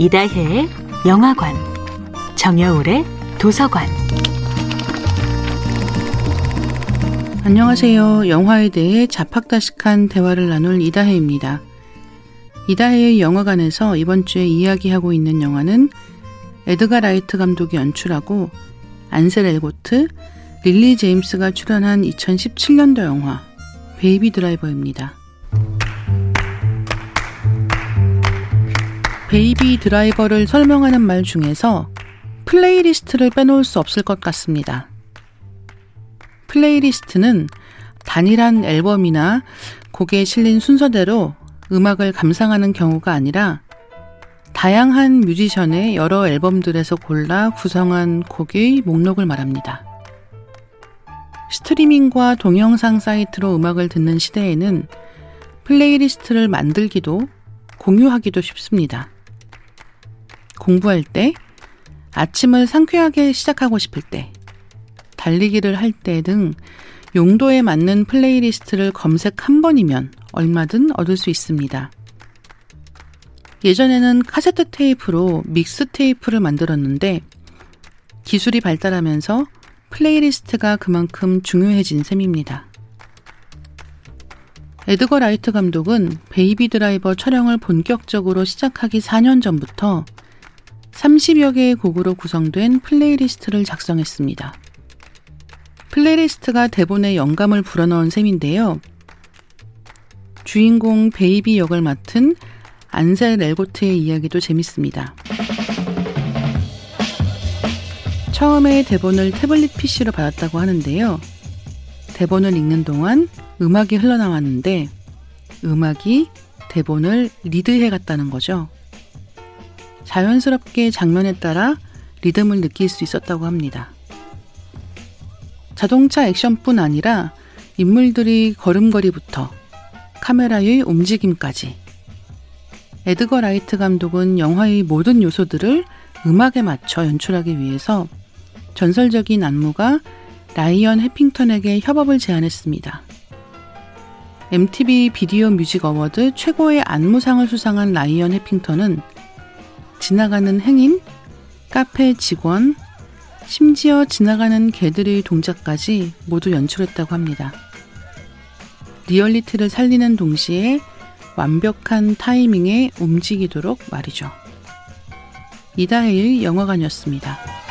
이다혜의 영화관, 정여울의 도서관. 안녕하세요. 영화에 대해 잡학다식한 대화를 나눌 이다혜입니다. 이다혜의 영화관에서 이번 주에 이야기하고 있는 영화는 에드가 라이트 감독이 연출하고 안셀 엘고트, 릴리 제임스가 출연한 2017년도 영화 베이비 드라이버입니다. 베이비 드라이버를 설명하는 말 중에서 플레이리스트를 빼놓을 수 없을 것 같습니다. 플레이리스트는 단일한 앨범이나 곡에 실린 순서대로 음악을 감상하는 경우가 아니라 다양한 뮤지션의 여러 앨범들에서 골라 구성한 곡의 목록을 말합니다. 스트리밍과 동영상 사이트로 음악을 듣는 시대에는 플레이리스트를 만들기도 공유하기도 쉽습니다. 공부할 때, 아침을 상쾌하게 시작하고 싶을 때, 달리기를 할 때 등 용도에 맞는 플레이리스트를 검색 한 번이면 얼마든 얻을 수 있습니다. 예전에는 카세트 테이프로 믹스 테이프를 만들었는데 기술이 발달하면서 플레이리스트가 그만큼 중요해진 셈입니다. 에드거 라이트 감독은 베이비 드라이버 촬영을 본격적으로 시작하기 4년 전부터 30여 개의 곡으로 구성된 playlist를 작성했습니다. playlist가 대본에 영감을 불어넣은 셈인데요. 주인공 베이비 역을 맡은 안셀 엘고트의 이야기도 재밌습니다. 처음에 대본을 태블릿 PC로 받았다고 하는데요. 대본을 읽는 동안 음악이 흘러나왔는데 음악이 대본을 리드해 갔다는 거죠. 자연스럽게 장면에 따라 리듬을 느낄 수 있었다고 합니다. 자동차 액션뿐 아니라 인물들이 걸음걸이부터 카메라의 움직임까지 에드거 라이트 감독은 영화의 모든 요소들을 음악에 맞춰 연출하기 위해서 전설적인 안무가 라이언 헤핑턴에게 협업을 제안했습니다. MTV 비디오 뮤직 어워드 최고의 안무상을 수상한 라이언 헤핑턴은 지나가는 행인, 카페 직원, 심지어 지나가는 개들의 동작까지 모두 연출했다고 합니다. 리얼리티를 살리는 동시에 완벽한 타이밍에 움직이도록 말이죠. 이다혜의 영화관이었습니다.